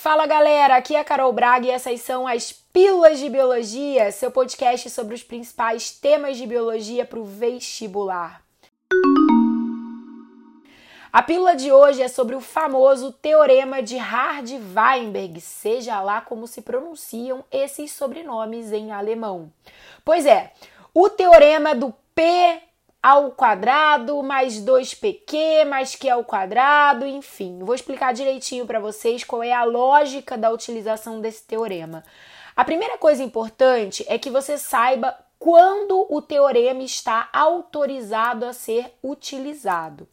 Fala galera, aqui é a Carol Braga e essas são as Pílulas de Biologia, seu podcast sobre os principais temas de biologia para o vestibular. A pílula de hoje é sobre o famoso teorema de Hardy-Weinberg, seja lá como se pronunciam esses sobrenomes em alemão. Pois é, o teorema do P ao quadrado mais 2pq mais q ao quadrado, enfim. Vou explicar direitinho para vocês qual é a lógica da utilização desse teorema. A primeira coisa importante é que você saiba quando o teorema está autorizado a ser utilizado.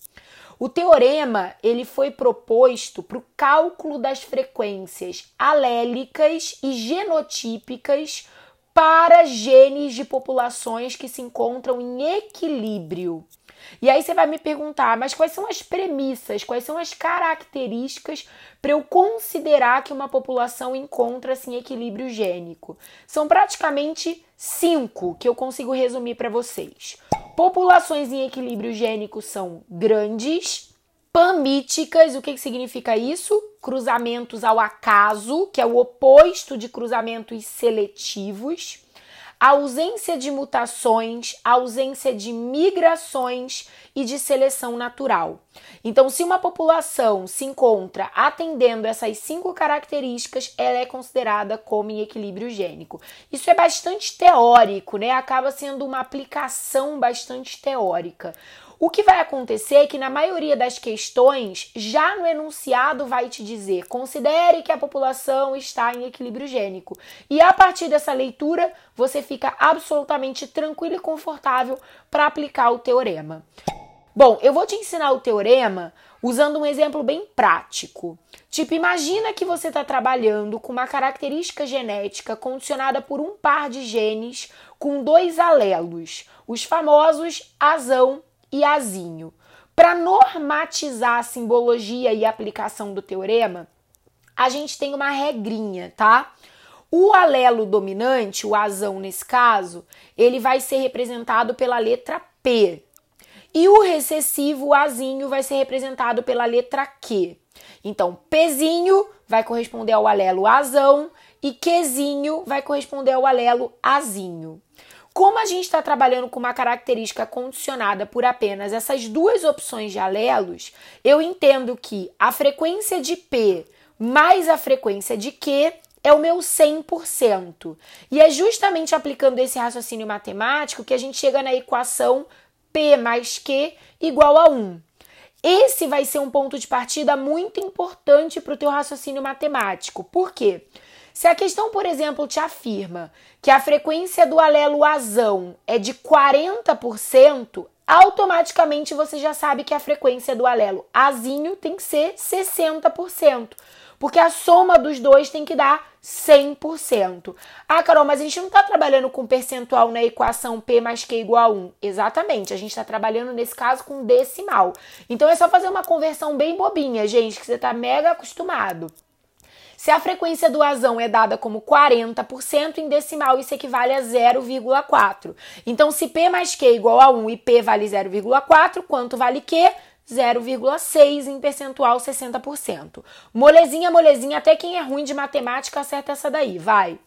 O teorema ele foi proposto para o cálculo das frequências alélicas e genotípicas para genes de populações que se encontram em equilíbrio. E aí você vai me perguntar, mas quais são as premissas, quais são as características para eu considerar que uma população encontra-se em equilíbrio gênico? São praticamente cinco que eu consigo resumir para vocês. Populações em equilíbrio gênico são grandes, Pamíticas, o que, que significa isso? Cruzamentos ao acaso, que é o oposto de cruzamentos seletivos. ausência de mutações, ausência de migrações e de seleção natural. Então, se uma população se encontra atendendo essas cinco características, ela é considerada como em equilíbrio gênico. Isso é bastante teórico, né? Acaba sendo uma aplicação bastante teórica. O que vai acontecer é que na maioria das questões, já no enunciado vai te dizer: considere que a população está em equilíbrio gênico. E a partir dessa leitura, você fica absolutamente tranquilo e confortável para aplicar o teorema. Bom, eu vou te ensinar o teorema usando um exemplo bem prático. Tipo, imagina que você está trabalhando com uma característica genética condicionada por um par de genes com dois alelos, os famosos azão e azinho. Para normatizar a simbologia e a aplicação do teorema, a gente tem uma regrinha, tá? O alelo dominante, o azão nesse caso, ele vai ser representado pela letra P. E o recessivo, o azinho, vai ser representado pela letra Q. Então, Pzinho vai corresponder ao alelo azão e Qzinho vai corresponder ao alelo azinho. Como a gente está trabalhando com uma característica condicionada por apenas essas duas opções de alelos, eu entendo que a frequência de P mais a frequência de Q é o meu 100%. E é justamente aplicando esse raciocínio matemático que a gente chega na equação P mais Q igual a 1. Esse vai ser um ponto de partida muito importante para o teu raciocínio matemático. Por quê? Se a questão, por exemplo, te afirma que a frequência do alelo azão é de 40%, automaticamente você já sabe que a frequência do alelo azinho tem que ser 60%, porque a soma dos dois tem que dar 100%. Ah, Carol, mas a gente não está trabalhando com percentual na equação P mais Q igual a 1. Exatamente, a gente está trabalhando nesse caso com decimal. Então é só fazer uma conversão bem bobinha, gente, que você está mega acostumado. Se a frequência do azão é dada como 40%, em decimal isso equivale a 0,4. Então, se P mais Q é igual a 1 e P vale 0,4, quanto vale Q? 0,6 em percentual 60%. Molezinha, molezinha, até quem é ruim de matemática acerta essa daí, vai.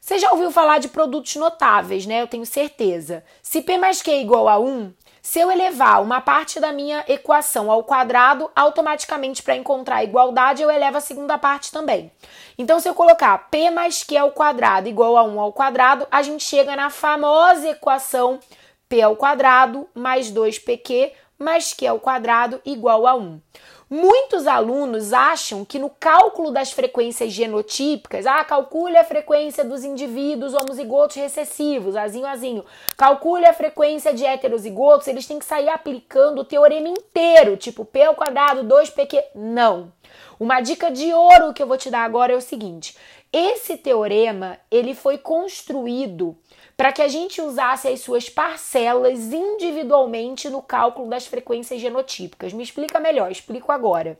Você já ouviu falar de produtos notáveis, né? Eu tenho certeza. Se P mais Q é igual a 1, se eu elevar uma parte da minha equação ao quadrado, automaticamente para encontrar a igualdade eu elevo a segunda parte também. Então, se eu colocar p mais q ao quadrado igual a 1 ao quadrado, a gente chega na famosa equação p ao quadrado mais 2pq mais q ao quadrado igual a 1. Muitos alunos acham que no cálculo das frequências genotípicas, ah, calcule a frequência dos indivíduos homozigotos recessivos, azinho, azinho, calcule a frequência de heterozigotos, eles têm que sair aplicando o teorema inteiro, tipo P ao quadrado, 2PQ. Não. Uma dica de ouro que eu vou te dar agora é o seguinte: esse teorema ele foi construído para que a gente usasse as suas parcelas individualmente no cálculo das frequências genotípicas. Me explica melhor, explico agora.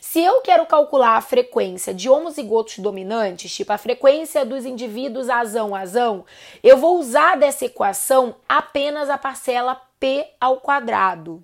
Se eu quero calcular a frequência de homozigotos dominantes, tipo a frequência dos indivíduos azão-azão, eu vou usar dessa equação apenas a parcela p ao quadrado.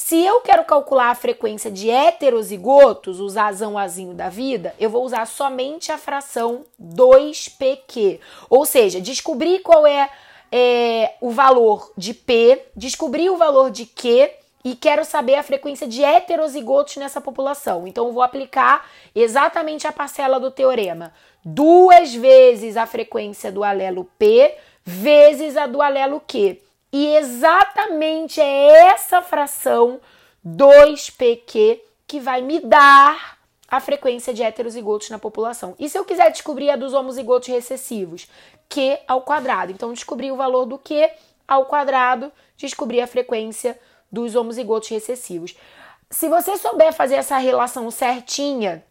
Se eu quero calcular a frequência de heterozigotos, os azão azinho da vida, eu vou usar somente a fração 2pq. Ou seja, descobrir qual é, é o valor de p, descobrir o valor de q e quero saber a frequência de heterozigotos nessa população. Então, vou aplicar exatamente a parcela do teorema. Duas vezes a frequência do alelo P vezes a do alelo Q. E exatamente é essa fração 2PQ que vai me dar a frequência de heterozigotos na população. E se eu quiser descobrir a dos homozigotos recessivos? Q ao quadrado. Então, descobrir o valor do Q ao quadrado, descobrir a frequência dos homozigotos recessivos. Se você souber fazer essa relação certinha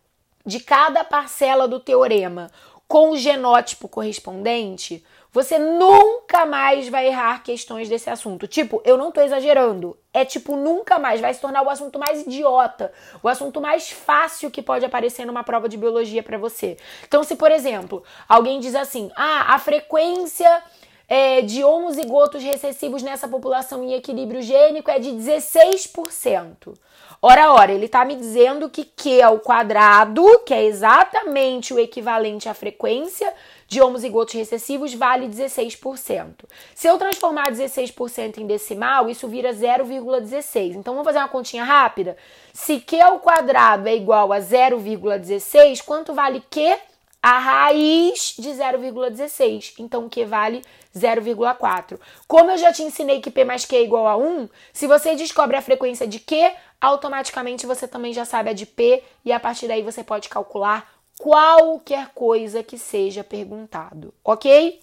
de cada parcela do teorema com o genótipo correspondente, você nunca mais vai errar questões desse assunto. Tipo, eu não tô exagerando. É tipo, nunca mais. Vai se tornar o assunto mais idiota, o assunto mais fácil que pode aparecer numa prova de biologia para você. Então, se, por exemplo, alguém diz assim: ah, a frequência é, de homozigotos recessivos nessa população em equilíbrio gênico é de 16%. Ora, ora, ele está me dizendo que Q ao quadrado, que é exatamente o equivalente à frequência de homozigotos recessivos, vale 16%. Se eu transformar 16% em decimal, isso vira 0,16. Então, vamos fazer uma continha rápida? Se Q ao quadrado é igual a 0,16, quanto vale Q? A raiz de 0,16. Então, Q vale 0,4. Como eu já te ensinei que P mais Q é igual a 1, se você descobre a frequência de Q, automaticamente você também já sabe a de P e a partir daí você pode calcular qualquer coisa que seja perguntado, ok?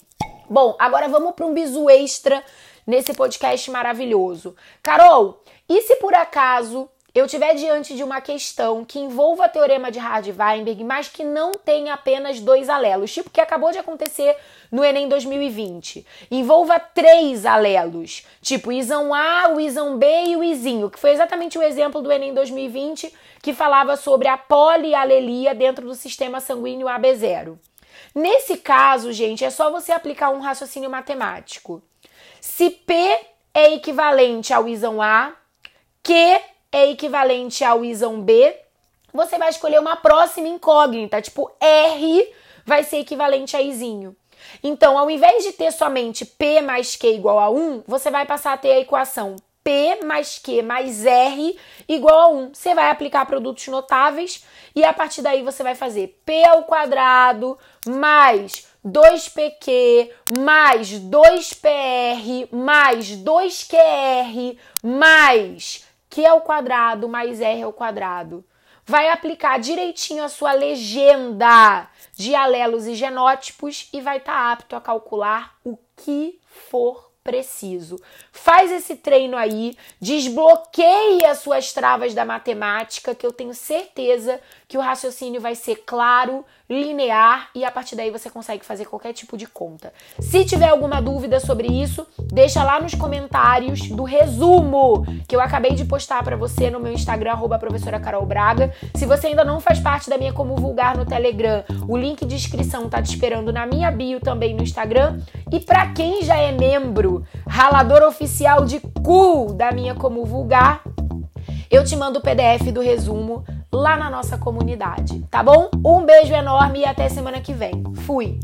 Bom, agora vamos para um bizu extra nesse podcast maravilhoso. Carol, e se por acaso eu estiver diante de uma questão que envolva teorema de Hardy-Weinberg, mas que não tem apenas dois alelos, tipo que acabou de acontecer no Enem 2020, envolva três alelos, tipo o isão A, o isão B e o izinho, que foi exatamente o exemplo do Enem 2020 que falava sobre a polialelia dentro do sistema sanguíneo AB0. Nesse caso, gente, é só você aplicar um raciocínio matemático. Se P é equivalente ao isão A, Q é equivalente ao isão B, você vai escolher uma próxima incógnita, tipo R vai ser equivalente a izinho. Então, ao invés de ter somente P mais Q igual a 1, você vai passar a ter a equação P mais Q mais R igual a 1. Você vai aplicar produtos notáveis e a partir daí você vai fazer P ao quadrado mais 2PQ mais 2PR mais 2QR mais Q ao quadrado mais R ao quadrado. Vai aplicar direitinho a sua legenda de alelos e genótipos e vai estar tá apto a calcular o que for preciso. Faz esse treino aí, desbloqueie as suas travas da matemática, que eu tenho certeza que o raciocínio vai ser claro, linear e a partir daí você consegue fazer qualquer tipo de conta. Se tiver alguma dúvida sobre isso, deixa lá nos comentários do resumo que eu acabei de postar para você no meu Instagram arroba professora Carol Braga. Se você ainda não faz parte da minha como vulgar no Telegram, o link de inscrição tá te esperando na minha bio também no Instagram. E para quem já é membro, ralador oficial de cu da minha como vulgar, eu te mando o PDF do resumo lá na nossa comunidade, tá bom? Um beijo enorme e até semana que vem. Fui!